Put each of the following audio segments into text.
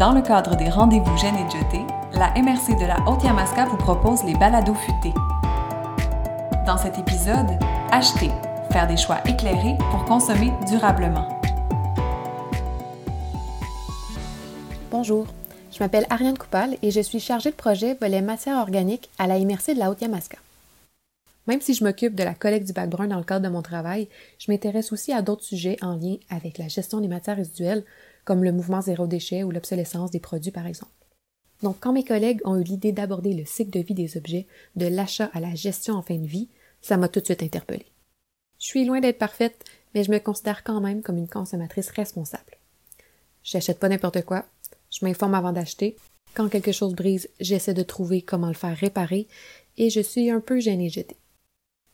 Dans le cadre des rendez-vous Gênes et Jetés, la MRC de la Haute-Yamaska vous propose les balados futés. Dans cet épisode, acheter, faire des choix éclairés pour consommer durablement. Bonjour, je m'appelle Ariane Coupal et je suis chargée de projet volet matière organique à la MRC de la Haute-Yamaska. Même si je m'occupe de la collecte du bac brun dans le cadre de mon travail, je m'intéresse aussi à d'autres sujets en lien avec la gestion des matières résiduelles, comme le mouvement zéro déchet ou l'obsolescence des produits par exemple. Donc quand mes collègues ont eu l'idée d'aborder le cycle de vie des objets, de l'achat à la gestion en fin de vie, ça m'a tout de suite interpellée. Je suis loin d'être parfaite, mais je me considère quand même comme une consommatrice responsable. Je n'achète pas n'importe quoi, je m'informe avant d'acheter. Quand quelque chose brise, j'essaie de trouver comment le faire réparer et je suis un peu gênée jetée.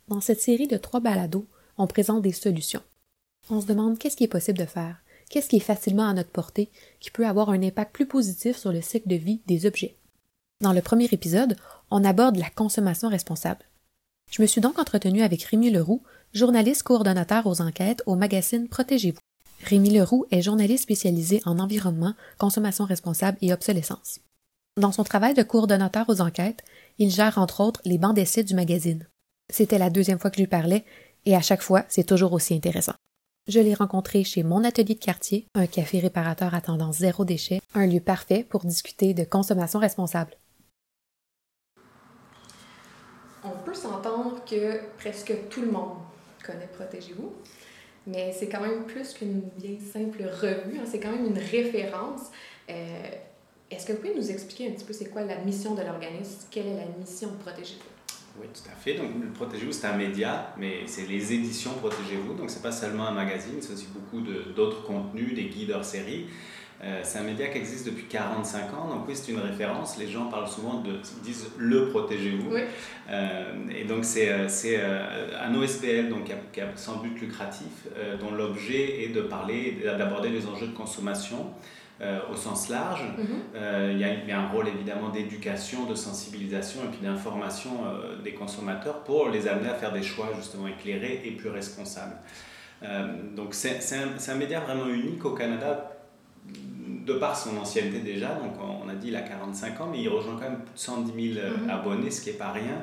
Dans cette série de trois balados, on présente des solutions. On se demande qu'est-ce qui est possible de faire, qu'est-ce qui est facilement à notre portée, qui peut avoir un impact plus positif sur le cycle de vie des objets? Dans le premier épisode, on aborde la consommation responsable. Je me suis donc entretenue avec Rémi Leroux, journaliste coordonnateur aux enquêtes au magazine Protégez-vous. Rémi Leroux est journaliste spécialisé en environnement, consommation responsable et obsolescence. Dans son travail de coordonnateur aux enquêtes, il gère entre autres les bancs d'essai du magazine. C'était la deuxième fois que je lui parlais, et à chaque fois, c'est toujours aussi intéressant. Je l'ai rencontré chez mon atelier de quartier, un café réparateur à tendance zéro déchet, un lieu parfait pour discuter de consommation responsable. On peut s'entendre que presque tout le monde connaît Protégez-vous, mais c'est quand même plus qu'une bien simple revue, hein, c'est quand même une référence. Euh, Est-ce que vous pouvez nous expliquer un petit peu c'est quoi la mission de l'organisme, quelle est la mission de Protégez-vous? Oui, tout à fait. Donc, Protégez-vous, c'est un média, mais c'est les éditions Protégez-vous. Donc, c'est pas seulement un magazine, c'est aussi beaucoup d'autres contenus, des guides hors série. Euh, c'est un média qui existe depuis 45 ans, donc oui, c'est une référence. Les gens parlent souvent de, disent le protégez-vous. Oui. Euh, et donc, c'est euh, un OSPL donc, qui, a, qui a sans but lucratif, euh, dont l'objet est de parler, d'aborder les enjeux de consommation. Au sens large. Mhm. Euh, il y, a- il y a un rôle évidemment d'éducation, de sensibilisation et puis d'information des consommateurs pour les amener à faire des choix justement éclairés et plus responsables. Donc c'est un, c'est un média vraiment unique au Canada de par son ancienneté déjà, donc on a dit il a 45 ans, mais il rejoint quand même plus de 110 000 Mhm. abonnés, ce qui n'est pas rien.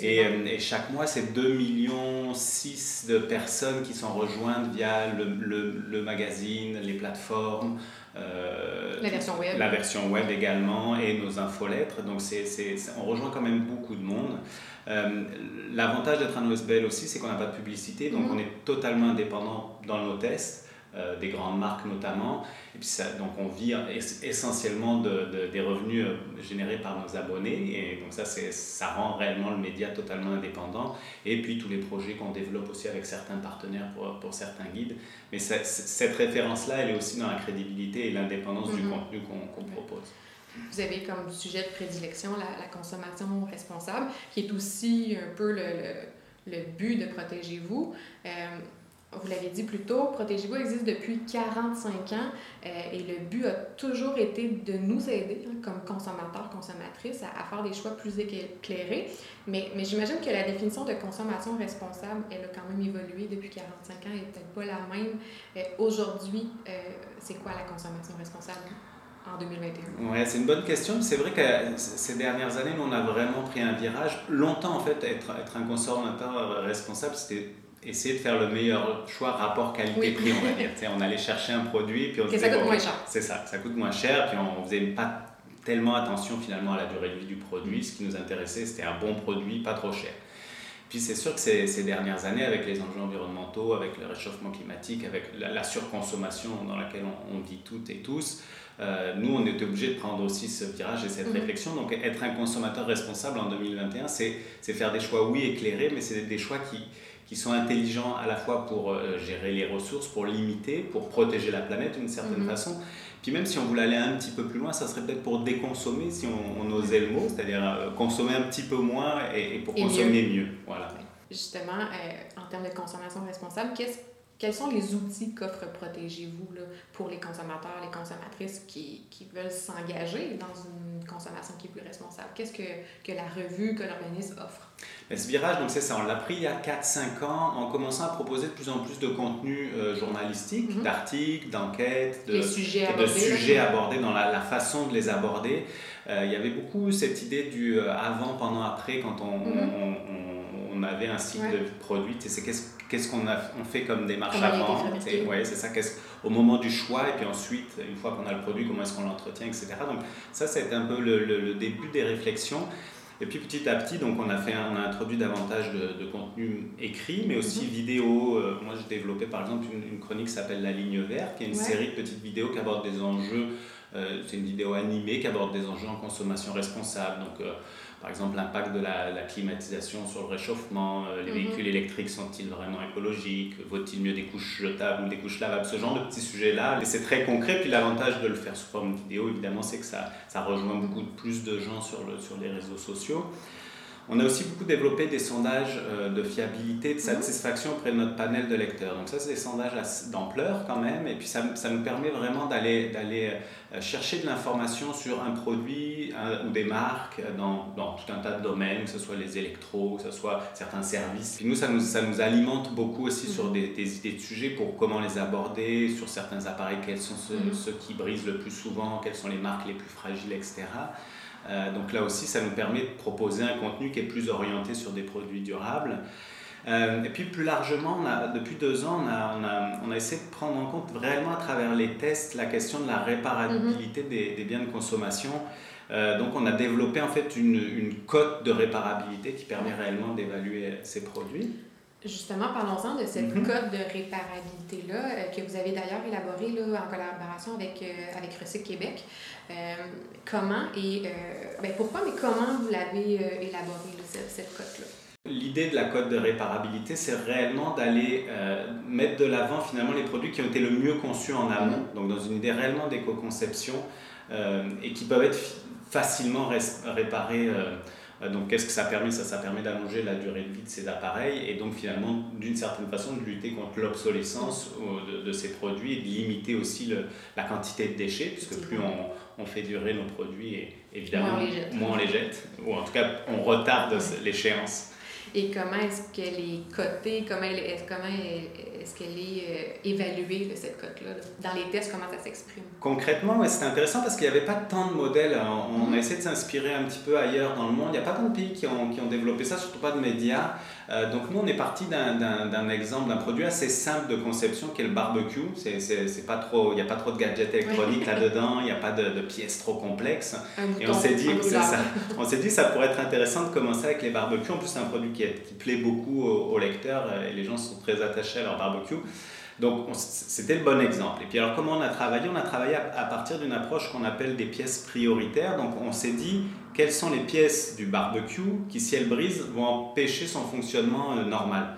Et, euh, et chaque mois, c'est 2 millions 6 de personnes qui sont rejointes via le, le, le magazine, les plateformes. euh, La version web. la version web également et nos infolettres. Donc, c'est- on rejoint quand même beaucoup de monde. Euh, l'avantage d'être un OSBL aussi, c'est qu'on n'a pas de publicité, donc Mhm. on est totalement indépendant dans nos tests. Euh, des grandes marques notamment. Et puis ça, donc on vit es- essentiellement de, de- des revenus euh, générés par nos abonnés. Et donc ça, ça rend réellement le média totalement indépendant. Et puis tous les projets qu'on développe aussi avec certains partenaires pour, pour certains guides. Mais ça- cette référence-là, elle est aussi dans la crédibilité et l'indépendance du Mhm. contenu qu'on, propose. Vous avez comme sujet de prédilection la, la consommation responsable, qui est aussi un peu le, le, le but de Protégez-vous. Euh, vous l'avez dit plus tôt, Protégez-vous existe depuis 45 ans euh, et le but a toujours été de nous aider, hein, comme consommateurs, consommatrices, à, faire des choix plus éclairés. Mais, mais j'imagine que la définition de consommation responsable, elle a quand même évolué depuis 45 ans et peut-être pas la même. Euh, Aujourd'hui, euh, c'est quoi la consommation responsable en 2021? Ouais, c'est une bonne question. C'est vrai que ces dernières années, on a vraiment pris un virage. Longtemps, en fait, être, être un consommateur responsable, c'était essayer de faire le meilleur choix rapport qualité-prix, on va dire. Tu sais, on allait chercher un produit, puis on Que ça disait, coûte bon, moins cher. C'est ça, ça coûte moins cher, puis on faisait pas tellement attention finalement à la durée de vie du produit. Ce qui nous intéressait, c'était un bon produit, pas trop cher. Puis c'est sûr que ces, ces dernières années, avec les enjeux environnementaux, avec le réchauffement climatique, avec la, la surconsommation dans laquelle on, on vit toutes et tous, euh, nous, on était obligés de prendre aussi ce virage et cette Mhm. réflexion. Donc, être un consommateur responsable en 2021, c'est c'est faire des choix, oui, éclairés, mais c'est des choix qui, qui sont intelligents à la fois pour euh, gérer les ressources, pour limiter, pour protéger la planète d'une certaine Mhm. façon. Puis même si on voulait aller un petit peu plus loin, ça serait peut-être pour déconsommer, si on, on osait le mot, c'est-à-dire euh, consommer un petit peu moins et, et pour Et consommer mieux. Voilà. Justement, euh, en termes de consommation responsable, qu'est-ce quels sont les outils qu'offre Protégez-vous pour les consommateurs, les consommatrices qui, qui veulent s'engager dans une consommation qui est plus responsable? Qu'est-ce que, que la revue, que l'organisme offre? Mais ce virage, donc c'est ça, on l'a pris il y a 4-5 ans en commençant à proposer de plus en plus de contenu euh, journalistique, mm-hmm. d'articles, d'enquêtes, de, sujets, de abordés, sujets abordés dans la, la, façon de les aborder. Euh, il y avait beaucoup cette idée du euh, avant, pendant, après, quand on, mm-hmm. on, on, avait un cycle de produit, c'est qu'est-ce qu'est-ce qu'on on fait comme démarche avant ouais, c'est ça au moment du choix et puis ensuite une fois qu'on a le produit comment est-ce qu'on l'entretient etc donc ça c'était un peu le, le, début des réflexions. Et puis petit à petit donc on a fait on a introduit davantage de, de contenu écrit mais aussi mhm. vidéo. Euh, moi j'ai développé par exemple une, chronique qui s'appelle la ligne verte qui est une série de petites vidéos qui abordent des enjeux euh, c'est une vidéo animée qui aborde des enjeux en consommation responsable. Donc euh, par exemple, l'impact de la, climatisation sur le réchauffement, euh, les mhm. véhicules électriques sont-ils vraiment écologiques, vaut-il mieux des couches jetables ou des couches lavables, ce genre de petits sujets-là. Et c'est très concret, puis l'avantage de le faire sous forme vidéo, évidemment, c'est que ça, ça rejoint beaucoup plus de gens sur, le, sur les réseaux sociaux. On a aussi beaucoup développé des sondages euh, de fiabilité, de mhm. satisfaction auprès de notre panel de lecteurs. Donc ça, c'est des sondages d'ampleur quand même, et puis ça, ça nous permet vraiment d'aller euh, chercher de l'information sur un produit ou des marques dans, dans, tout un tas de domaines, que ce soit les électros, que ce soit certains services. Puis nous, ça nous, ça nous alimente beaucoup aussi sur mhm. des, des, idées de sujets pour comment les aborder, sur certains appareils, quels sont ceux, mhm. ceux qui brisent le plus souvent, quelles sont les marques les plus fragiles, etc. Euh, donc là aussi, ça nous permet de proposer un contenu qui est plus orienté sur des produits durables. Euh, et puis plus largement, depuis deux ans, on a, on, a, on a, essayé de prendre en compte réellement à travers les tests la question de la réparabilité mhm. des, des, biens de consommation. Euh, donc on a développé en fait une, une cote de réparabilité qui permet réellement d'évaluer ces produits. Justement, parlons-en de cette mhm. code de réparabilité-là, euh, que vous avez d'ailleurs élaboré là, en collaboration avec, euh, avec Recyc Québec. Euh, comment et ben pourquoi, mais comment vous l'avez élaboré, cette, cette cote-là? L'idée de la cote de réparabilité, c'est réellement d'aller mettre de l'avant finalement les produits qui ont été le mieux conçus en amont, mhm. donc dans une idée réellement d'éco-conception et qui peuvent être facilement réparés euh, donc qu'est-ce que ça permet? Ça, ça permet d'allonger la durée de vie de ces appareils et donc finalement d'une certaine façon de lutter contre l'obsolescence de, de, ces produits et de limiter aussi le, la quantité de déchets puisque plus on, on, fait durer nos produits et évidemment moins on les jette, ou en tout cas on retarde l'échéance. Et comment est-ce qu'elle est cotée, comment, est, comment est-ce qu'elle est euh, évaluée, cette cote-là? Dans les tests, comment ça s'exprime? Concrètement, ouais, c'est intéressant parce qu'il n'y avait pas tant de modèles. On, a mm-hmm. essayé de s'inspirer un petit peu ailleurs dans le monde. Il n'y a pas tant de pays qui ont, qui ont développé ça, surtout pas de médias. Euh, donc nous, on est parti d'un exemple, d'un produit assez simple de conception qui est le barbecue. C'est pas trop, il n'y a pas trop de gadgets électroniques là-dedans, il n'y a pas de, de, pièces trop complexes. et on s'est dit, ça, on s'est dit, ça pourrait être intéressant de commencer avec les barbecues. En plus, c'est un produit qui, qui, plaît beaucoup aux, aux lecteurs euh, et les gens sont très attachés à leur barbecue. Donc c'était le bon exemple. Et puis alors comment on a travaillé? On a travaillé à, partir d'une approche qu'on appelle des pièces prioritaires. Donc on s'est dit quelles sont les pièces du barbecue qui, si elles brisent, vont empêcher son fonctionnement euh, normal?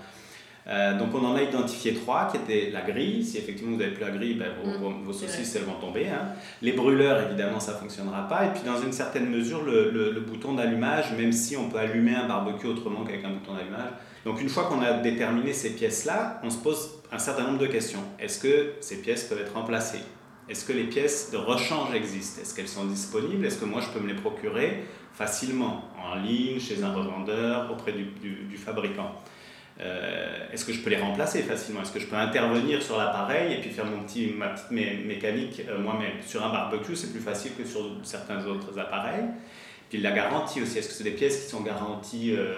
Euh, donc on en a identifié trois, qui étaient la grille, si effectivement vous n'avez plus la grille, ben, vos, mm. saucisses elles vont tomber. Hein. Les brûleurs, évidemment, ça ne fonctionnera pas. Et puis dans une certaine mesure, le, le bouton d'allumage, même si on peut allumer un barbecue autrement qu'avec un bouton d'allumage, donc une fois qu'on a déterminé ces pièces-là, on se pose un certain nombre de questions. Est-ce que ces pièces peuvent être remplacées? Est-ce que les pièces de rechange existent? Est-ce qu'elles sont disponibles? Est-ce que moi je peux me les procurer facilement, en ligne, chez un revendeur, auprès du, du, fabricant? Euh, Est-ce que je peux les remplacer facilement? Est-ce que je peux intervenir sur l'appareil et puis faire mon petit, ma petite mécanique euh, moi-même? Sur un barbecue, c'est plus facile que sur certains autres appareils. Puis la garantie aussi, est-ce que c'est des pièces qui sont garanties euh,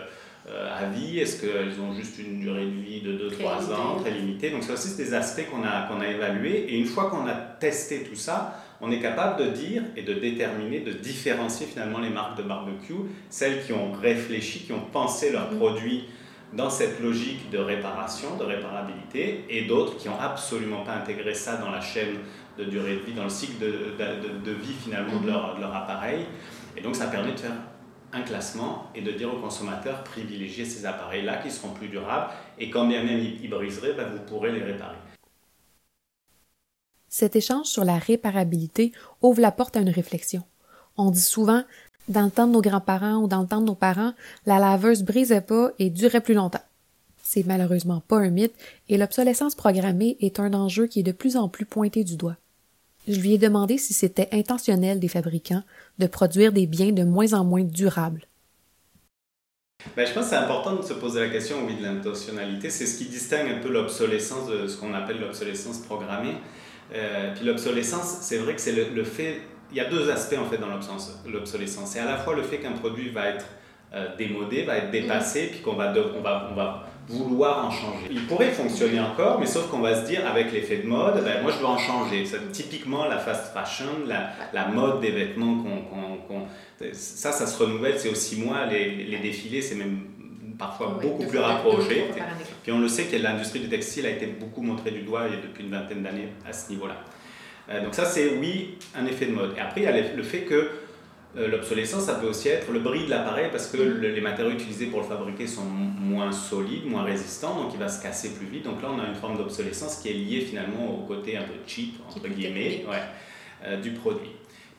à vie Est-ce qu'elles ont juste une durée de vie de 2-3 ans, très limitée? Donc ça aussi, c'est des aspects qu'on a, qu'on a évalués. Et une fois qu'on a testé tout ça, on est capable de dire et de déterminer, de différencier finalement les marques de barbecue, celles qui ont réfléchi, qui ont pensé leurs mm-hmm. produits dans cette logique de réparation, de réparabilité, et d'autres qui n'ont absolument pas intégré ça dans la chaîne de durée de vie, dans le cycle de, de, de vie finalement de, mm-hmm. leur, de leur appareil. Et donc ça permet de faire un classement et de dire aux consommateurs privilégiez ces appareils-là qui seront plus durables et quand bien même ils briseraient, ben, vous pourrez les réparer. Cet échange sur la réparabilité ouvre la porte à une réflexion. On dit souvent, dans le temps de nos grands-parents ou dans le temps de nos parents, la laveuse brisait pas et durait plus longtemps. c'est malheureusement pas un mythe et l'obsolescence programmée est un enjeu qui est de plus en plus pointé du doigt. Je lui ai demandé si c'était intentionnel des fabricants de produire des biens de moins en moins durables. Ben, je pense que c'est important de se poser la question oui, de l'intentionnalité. C'est ce qui distingue un peu l'obsolescence de ce qu'on appelle l'obsolescence programmée. Euh, puis l'obsolescence, c'est vrai que c'est le, fait. Il y a deux aspects en fait dans l'obsolescence. C'est à la fois le fait qu'un produit va être euh, démodé, va être dépassé, puis qu'on va, on va, on va vouloir en changer. Il pourrait fonctionner encore, mais sauf qu'on va se dire avec l'effet de mode, ben, moi je dois en changer. typiquement la fast fashion, la, la mode des vêtements qu'on ça, ça se renouvelle, c'est aussi mois, les, les défilés, c'est même parfois beaucoup plus rapproché. Puis on le sait que l'industrie du textile a été beaucoup montrée du doigt il y a depuis une vingtaine d'années à ce niveau-là. Euh, donc ça, c'est oui, un effet de mode. Et après, il y a le fait que l'obsolescence, ça peut aussi être le bris de l'appareil parce que les matériaux utilisés pour le fabriquer sont moins solides, moins résistants, donc il va se casser plus vite. Donc là, on a une forme d'obsolescence qui est liée finalement au côté un peu cheap, entre guillemets, ouais, euh, du produit.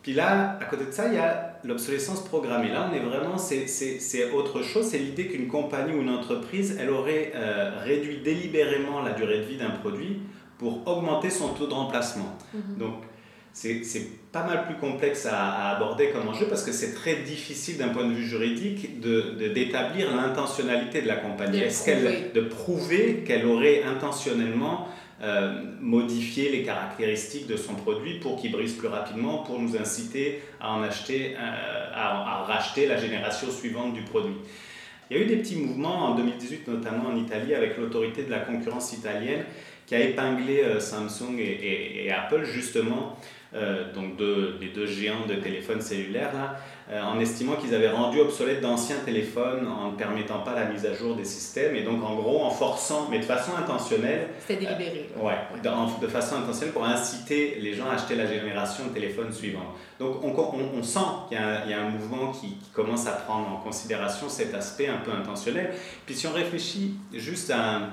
Puis là, à côté de ça, il y a l'obsolescence programmée. Là, on est vraiment, c'est autre chose. C'est l'idée qu'une compagnie ou une entreprise, elle aurait euh, réduit délibérément la durée de vie d'un produit pour augmenter son taux de remplacement. Mhm. Donc, c'est pas mal plus complexe à, aborder comme enjeu parce que c'est très difficile d'un point de vue juridique d'établir de, l'intentionnalité de la compagnie. Est-ce qu'elle de prouver qu'elle aurait intentionnellement euh, modifier les caractéristiques de son produit pour qu'il brise plus rapidement, pour nous inciter à en acheter, euh, à, racheter la génération suivante du produit? Il y a eu des petits mouvements en 2018, notamment en Italie, avec l'autorité de la concurrence italienne qui a épinglé euh, Samsung et, et, Apple justement, donc deux, les deux géants de téléphones cellulaires, là, euh, en estimant qu'ils avaient rendu obsolètes d'anciens téléphones en ne permettant pas la mise à jour des systèmes et donc en gros en forçant, mais de façon intentionnelle. C'était délibéré. Euh, ouais, De, façon intentionnelle pour inciter les gens à acheter la génération de téléphone suivante. Donc on, on, on sent qu'il y, y, a un mouvement qui, qui, commence à prendre en considération cet aspect un peu intentionnel. Puis si on réfléchit juste à un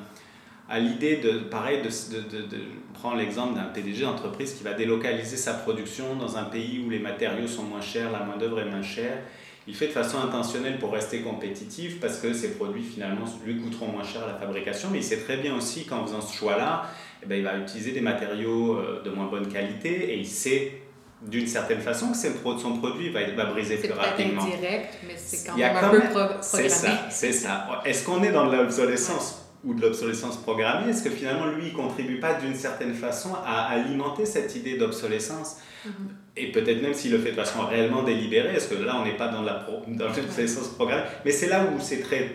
à l'idée de, pareil, de, de, de, prendre l'exemple d'un PDG d'entreprise qui va délocaliser sa production dans un pays où les matériaux sont moins chers, la main-d'œuvre est moins chère. Il fait de façon intentionnelle pour rester compétitif parce que ses produits finalement lui coûteront moins cher à la fabrication, mais il sait très bien aussi qu'en faisant ce choix-là, eh ben, il va utiliser des matériaux euh, de moins bonne qualité et il sait d'une certaine façon que son produit va, va briser plus rapidement. C'est indirect, mais c'est quand même un peu programmé. C'est ça, c'est ça. Est-ce qu'on est dans de l'obsolescence? Ou de l'obsolescence programmée, est-ce que finalement lui, il contribue pas d'une certaine façon à alimenter cette idée d'obsolescence mm-hmm. Et peut-être même s'il le fait de façon réellement délibérée, est-ce que là, on n'est pas dans, l'obsolescence programmée Mais c'est là où c'est très,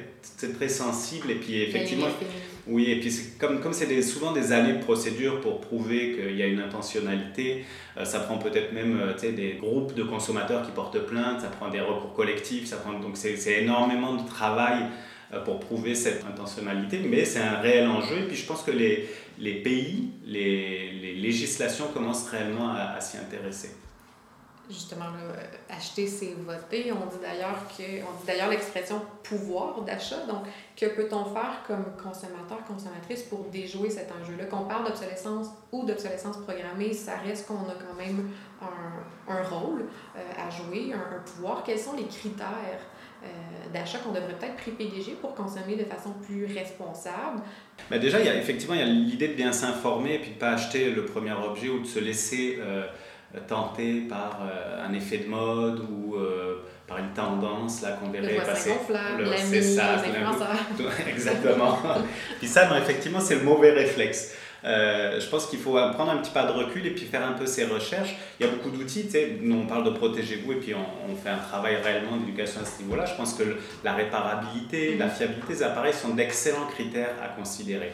très sensible et puis effectivement... Oui, et puis comme comme c'est souvent des années de procédure pour prouver qu'il y a une intentionnalité, euh, ça prend peut-être même euh, des groupes de consommateurs qui portent plainte, ça prend des recours collectifs, ça prend, donc c'est énormément de travail pour prouver cette intentionnalité, mais c'est un réel enjeu. Et puis je pense que les, les pays, les, les, législations commencent réellement à, s'y intéresser. Justement, acheter, c'est voter. On dit d'ailleurs que, l'expression pouvoir d'achat. Donc, que peut-on faire comme consommateur, consommatrice pour déjouer cet enjeu-là? Qu'on parle d'obsolescence ou d'obsolescence programmée, ça reste qu'on a quand même un, un rôle euh, à jouer, un, pouvoir. Quels sont les critères euh, d'achat qu'on devrait peut-être privilégier pour consommer de façon plus responsable. Mais déjà, il y a, effectivement, il y a l'idée de bien s'informer et puis de ne pas acheter le premier objet ou de se laisser euh, tenter par euh, un effet de mode ou par une tendance là qu'on verrait passer. C'est ça, exactement. puis ça, effectivement, c'est le mauvais réflexe. Euh, je pense qu'il faut prendre un petit pas de recul et puis faire un peu ses recherches. Il y a beaucoup d'outils, nous on parle de protégez-vous et puis on, on, fait un travail réellement d'éducation à ce niveau-là. Je pense que la réparabilité, la fiabilité des appareils sont d'excellents critères à considérer.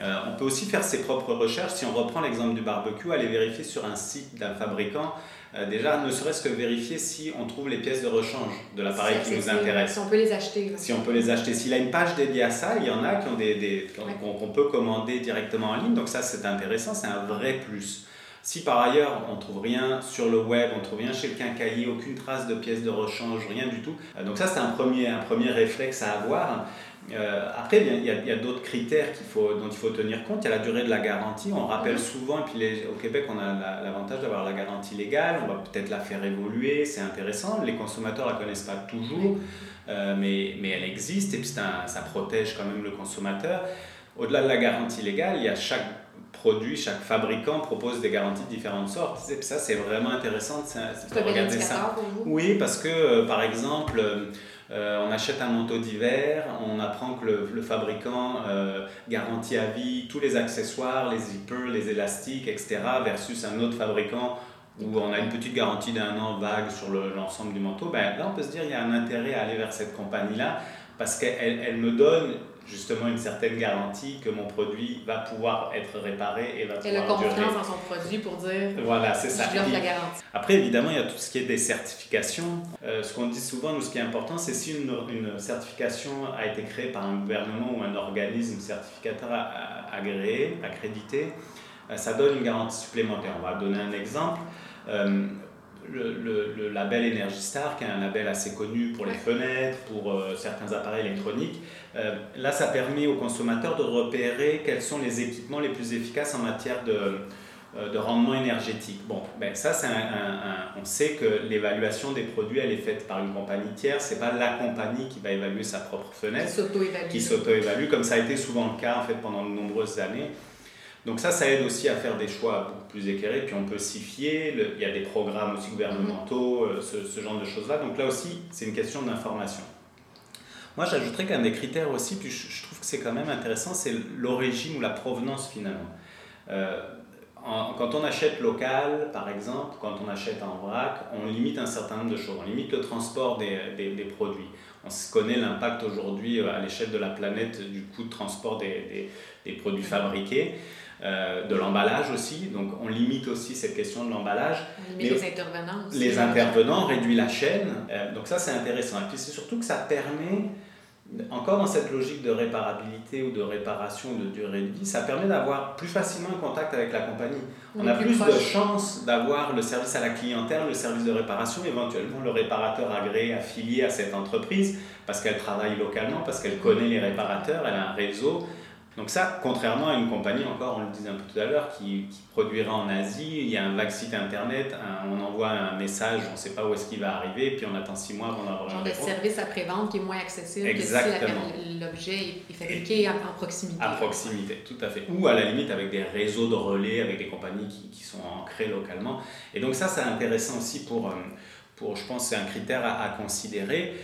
Euh, on peut aussi faire ses propres recherches. Si on reprend l'exemple du barbecue, aller vérifier sur un site d'un fabricant euh, déjà, ne serait-ce que vérifier si on trouve les pièces de rechange de l'appareil qui nous intéresse. Si on peut les acheter. Si on peut les acheter. S'il a une page dédiée à ça, il y en a qui ont des, des qu'on peut commander directement en ligne. Donc ça, c'est intéressant, c'est un vrai plus. Si par ailleurs on trouve rien sur le web, on trouve rien chez le quincaillier, aucune trace de pièces de rechange, rien du tout. Euh, donc ça c'est un premier, un premier réflexe à avoir. Euh, après, il y a, d'autres critères qu'il faut, dont il faut tenir compte. Il y a la durée de la garantie. On rappelle mhm. souvent, et puis au Québec, on a l'avantage d'avoir la garantie légale. On va peut-être la faire évoluer, c'est intéressant. Les consommateurs ne la connaissent pas toujours, euh, mais, mais elle existe et puis un, ça protège quand même le consommateur. Au-delà de la garantie légale, il y a chaque produit, chaque fabricant propose des garanties de différentes sortes. Et ça, c'est vraiment intéressant de regarder ça. Oui, parce que, euh, par exemple, euh, on achète un manteau d'hiver, on apprend que le, fabricant euh, garantit à vie tous les accessoires, les zippers, les élastiques, etc., versus un autre fabricant où on a une petite garantie d'un an vague sur l'ensemble du manteau. Ben, là, on peut se dire qu'il y a un intérêt à aller vers cette compagnie-là parce qu'elle elle me donne justement une certaine garantie que mon produit va pouvoir être réparé et va pouvoir durer. Et la confiance dans son produit pour dire voilà, c'est ça. Je la garantie. Après, évidemment, il y a tout ce qui est des certifications. Euh, ce qu'on dit souvent, nous, ce qui est important, c'est si une, une, certification a été créée par un gouvernement ou un organisme certificateur agréé, accrédité, euh, ça donne une garantie supplémentaire. On va donner un exemple. Euh, le, le, label Energy Star, qui est un label assez connu pour les fenêtres, pour euh, certains appareils électroniques, euh, là, ça permet aux consommateurs de repérer quels sont les équipements les plus efficaces en matière de, euh, de rendement énergétique. Bon, ben ça, c'est un, on sait que l'évaluation des produits, elle est faite par une compagnie tierce, c'est pas la compagnie qui va évaluer sa propre fenêtre, qui s'auto-évalue, comme ça a été souvent le cas en fait pendant de nombreuses années. Donc ça, ça aide aussi à faire des choix beaucoup plus éclairés, puis on peut s'y fier, il y a des programmes aussi gouvernementaux, euh, ce, ce genre de choses-là. Donc là aussi, c'est une question d'information. Moi, j'ajouterais qu'un des critères aussi, puis je, trouve que c'est quand même intéressant, c'est l'origine ou la provenance finalement. Euh, quand on achète local, par exemple, quand on achète en vrac, on limite un certain nombre de choses. On limite le transport des, des, des produits. On se connaît l'impact aujourd'hui euh, à l'échelle de la planète du coût de transport des, des produits fabriqués. Euh, de l'emballage aussi. Donc on limite aussi cette question de l'emballage. Limite les intervenants aussi. Les intervenants, réduit la chaîne. Euh, donc ça c'est intéressant. Et puis c'est surtout que ça permet, encore dans cette logique de réparabilité ou de réparation de durée de vie, ça permet d'avoir plus facilement un contact avec la compagnie. On, a plus, de chances d'avoir le service à la clientèle, le service de réparation, éventuellement le réparateur agréé affilié à cette entreprise parce qu'elle travaille localement, parce qu'elle connaît les réparateurs, elle a un réseau. Donc ça, contrairement à une compagnie, encore, on le disait un peu tout à l'heure, qui, qui, produira en Asie, il y a un vague site internet, on envoie un message, on ne sait pas où est-ce qu'il va arriver, puis on attend six mois avant d'avoir un Genre de service après-vente qui est moins accessible Exactement. que si l'objet est fabriqué en proximité. À proximité, tout à fait. Ou à la limite avec des réseaux de relais, avec des compagnies qui, qui sont ancrées localement. Et donc ça, c'est intéressant aussi pour, euh, pour je pense, c'est un critère à, à considérer.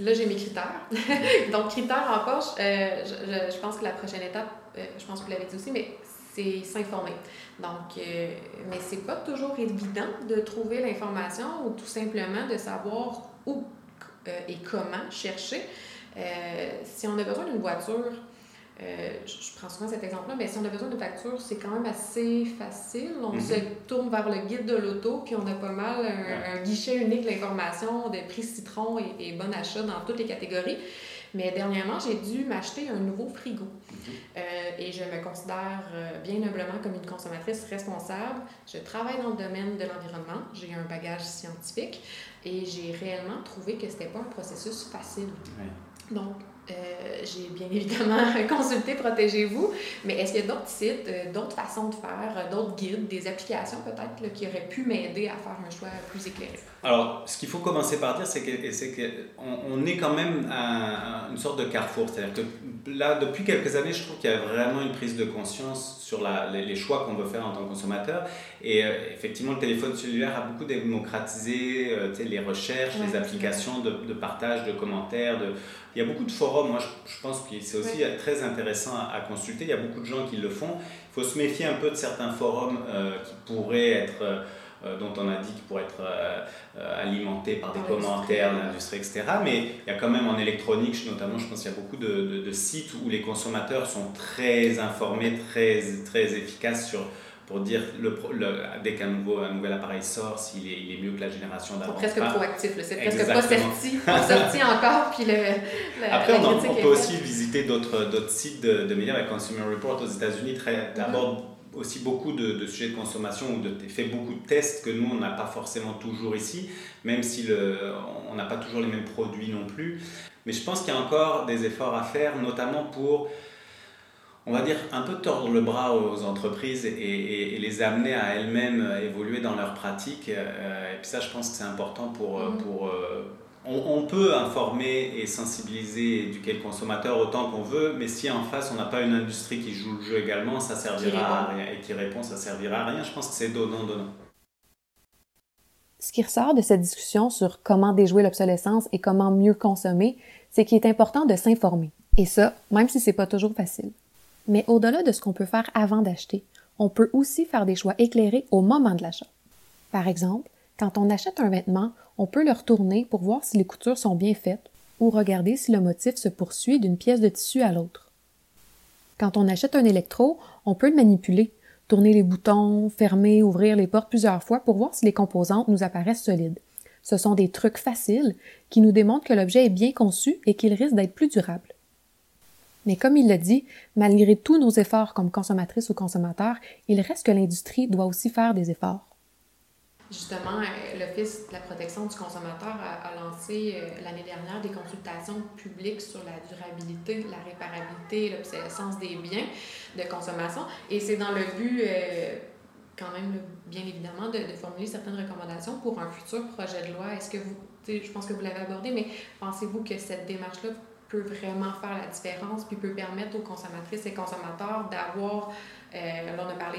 Là, j'ai mes critères. Donc, critères en poche, euh, je, pense que la prochaine étape, euh, je pense que vous l'avez dit aussi, mais c'est s'informer. Donc, euh, mais c'est pas toujours évident de trouver l'information ou tout simplement de savoir où et comment chercher. si on a besoin d'une voiture, euh, je prends souvent cet exemple-là, mais si on a besoin de facture, c'est quand même assez facile. On se mhm. tourne vers le guide de l'auto, puis on a pas mal un, guichet unique d'information de prix citron et, bon achat dans toutes les catégories. Mais dernièrement, j'ai dû m'acheter un nouveau frigo. Mhm. Euh, et je me considère euh, bien humblement comme une consommatrice responsable. Je travaille dans le domaine de l'environnement. J'ai un bagage scientifique et j'ai réellement trouvé que c'était pas un processus facile. Donc, euh, j'ai bien évidemment consulté Protégez-vous, mais est-ce qu'il y a d'autres sites, euh, d'autres façons de faire, euh, d'autres guides, des applications peut-être qui auraient pu m'aider à faire un choix plus éclairé? Alors, ce qu'il faut commencer par dire, c'est qu'on est quand même à une sorte de carrefour. C'est-à-dire que là, depuis quelques années, je trouve qu'il y a vraiment une prise de conscience sur la, les, choix qu'on veut faire en tant que consommateur. Et effectivement, le téléphone cellulaire a beaucoup démocratisé les recherches, les applications de, de, partage, de commentaires, de, il y a beaucoup de forums, moi je, pense que c'est aussi très intéressant à, consulter, il y a beaucoup de gens qui le font. Il faut se méfier un peu de certains forums euh, qui pourraient être, euh, euh, dont on a dit qu'ils pourraient être alimentés par des commentaires l'industrie, etc. Mais il y a quand même en électronique, notamment, je pense qu'il y a beaucoup de, de, sites où les consommateurs sont très informés, très, très efficaces sur pour dire le, dès qu'un nouveau, un nouvel appareil sort, s'il est, il est mieux que la génération d'avant. Presque proactif, c'est presque pas sorti, pas sorti encore. Puis le, Après, on, on peut aussi visiter d'autres sites de, de médias, avec Consumer Report aux États-Unis, très, d'abord aussi beaucoup de, sujets de consommation ou de fait beaucoup de tests que nous on n'a pas forcément toujours ici, même si le, on n'a pas toujours les mêmes produits non plus. Mais je pense qu'il y a encore des efforts à faire, notamment pour on va dire, un peu tordre le bras aux entreprises et, les amener à elles-mêmes évoluer dans leurs pratiques. Euh, et puis ça, je pense que c'est important pour... Euh, mm. pour on, peut informer et sensibiliser et éduquer le consommateur autant qu'on veut, mais si en face on n'a pas une industrie qui joue le jeu également, ça servira à rien. Et qui répond, ça servira à rien. Je pense que c'est donnant-donnant. Ce qui ressort de cette discussion sur comment déjouer l'obsolescence et comment mieux consommer, c'est qu'il est important de s'informer. Et ça, même si c'est pas toujours facile. Mais au-delà de ce qu'on peut faire avant d'acheter, on peut aussi faire des choix éclairés au moment de l'achat. Par exemple, quand on achète un vêtement, on peut le retourner pour voir si les coutures sont bien faites ou regarder si le motif se poursuit d'une pièce de tissu à l'autre. Quand on achète un électro, on peut le manipuler, tourner les boutons, fermer, ouvrir les portes plusieurs fois pour voir si les composantes nous apparaissent solides. Ce sont des trucs faciles qui nous démontrent que l'objet est bien conçu et qu'il risque d'être plus durable. Mais comme il l'a dit, malgré tous nos efforts comme consommatrices ou consommateurs, il reste que l'industrie doit aussi faire des efforts. Justement, euh, l'Office de la protection du consommateur a, lancé euh, l'année dernière des consultations publiques sur la durabilité, la réparabilité, l'obsolescence des biens de consommation. Et c'est dans le but, euh, quand même, bien évidemment, de, de, formuler certaines recommandations pour un futur projet de loi. Est-ce que vous, je pense que vous l'avez abordé, mais pensez-vous que cette démarche-là peut vraiment faire la différence, puis peut permettre aux consommatrices et consommateurs d'avoir, euh, là on a parlé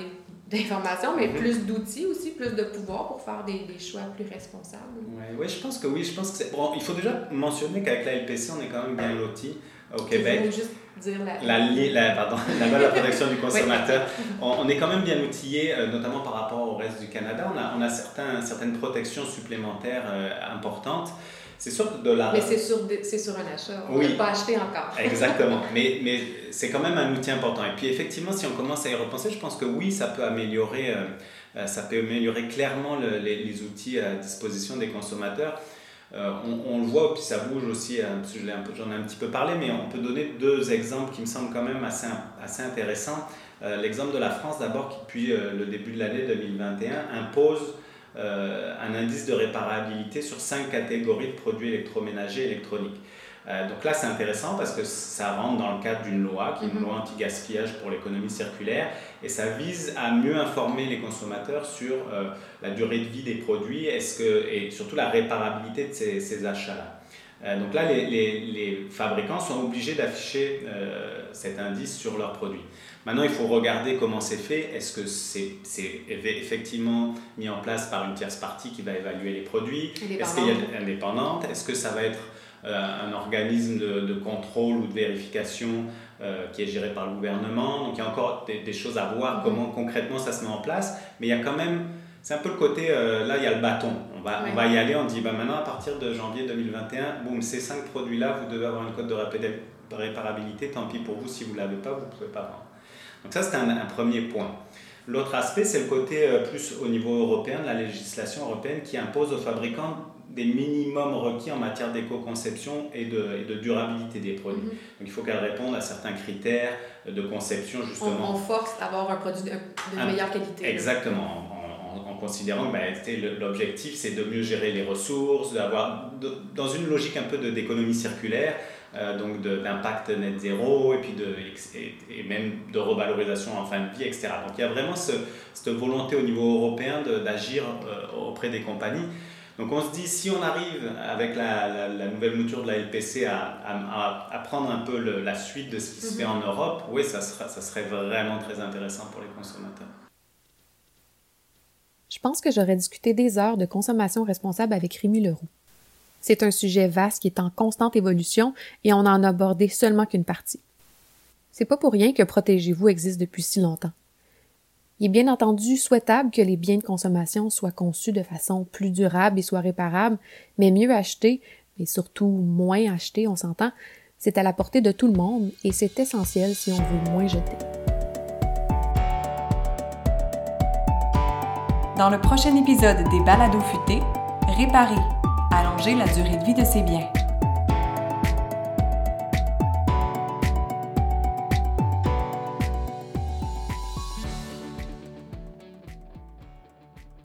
d'informations, mais mhm. plus d'outils aussi, plus de pouvoir pour faire des, des choix plus responsables. Oui, ouais, je pense que oui, je pense que. Bon, il faut déjà mentionner qu'avec la LPC, on est quand même bien lotis au Québec. Faut juste dire la... La, pardon, la loi de la protection du consommateur. on, est quand même bien outillé, euh, notamment par rapport au reste du Canada. On a, on a certains, certaines protections supplémentaires euh, importantes. C'est sûr de la... Mais c'est sur, c'est sur un achat. On ne peut pas acheter encore. Exactement. Mais, mais c'est quand même un outil important. Et puis effectivement, si on commence à y repenser, je pense que oui, ça peut améliorer, euh, euh, ça peut améliorer clairement les, les, outils à disposition des consommateurs. Euh, on, on, le voit, puis ça bouge aussi, j'en ai un petit peu parlé, mais on peut donner deux exemples qui me semblent quand même assez, assez intéressants. L'exemple de la France d'abord, qui depuis le début de l'année 2021 impose euh, un indice de réparabilité sur cinq catégories de produits électroménagers et électroniques. Euh, donc là, c'est intéressant parce que ça rentre dans le cadre d'une loi, qui est une mhm. loi anti-gaspillage pour l'économie circulaire, et ça vise à mieux informer les consommateurs sur euh, la durée de vie des produits est-ce que, et surtout la réparabilité de ces, ces achats-là. donc là, les, les, les, fabricants sont obligés d'afficher cet indice sur leurs produits. Maintenant, il faut regarder comment c'est fait. Est-ce que c'est effectivement mis en place par une tierce partie qui va évaluer les produits? Est-ce qu'il y a indépendante Est-ce que ça va être euh, un organisme de, contrôle ou de vérification euh, qui est géré par le gouvernement? Donc il y a encore des, choses à voir, comment concrètement ça se met en place. Mais il y a quand même, c'est un peu le côté, euh, là il y a le bâton. On va, on va y aller, on dit bah, maintenant à partir de janvier 2021, boum, ces cinq produits-là, vous devez avoir une code de réparabilité, tant pis pour vous, si vous ne l'avez pas, vous ne pouvez pas vendre. Donc ça, c'est un, premier point. L'autre aspect, c'est le côté euh, plus au niveau européen, de la législation européenne qui impose aux fabricants des minimums requis en matière d'éco-conception et de, et de, durabilité des produits. Mhm. Donc il faut qu'elles répondent à certains critères de conception justement. On, force d'avoir un produit de, meilleure qualité. Exactement, en, en, considérant que bah, l'objectif c'est de mieux gérer les ressources, d'avoir dans une logique un peu d'économie circulaire, euh, donc d'impact net zéro et puis de, et, même de revalorisation en fin de vie, etc. Donc il y a vraiment ce, cette volonté au niveau européen d'agir euh, auprès des compagnies. Donc on se dit, si on arrive avec la, la, nouvelle mouture de la LPC à, à, à prendre un peu le, la suite de ce qui se fait en mhm. Europe, oui, ça, sera, ça serait vraiment très intéressant pour les consommateurs. Je pense que j'aurais discuté des heures de consommation responsable avec Rémi Leroux. C'est un sujet vaste qui est en constante évolution et on n'en a abordé seulement qu'une partie. C'est pas pour rien que Protégez-vous existe depuis si longtemps. Il est bien entendu souhaitable que les biens de consommation soient conçus de façon plus durable et soient réparables, mais mieux achetés, et surtout moins achetés, on s'entend, c'est à la portée de tout le monde et c'est essentiel si on veut moins jeter. Dans le prochain épisode des Balados futés, réparer allonger la durée de vie de ses biens.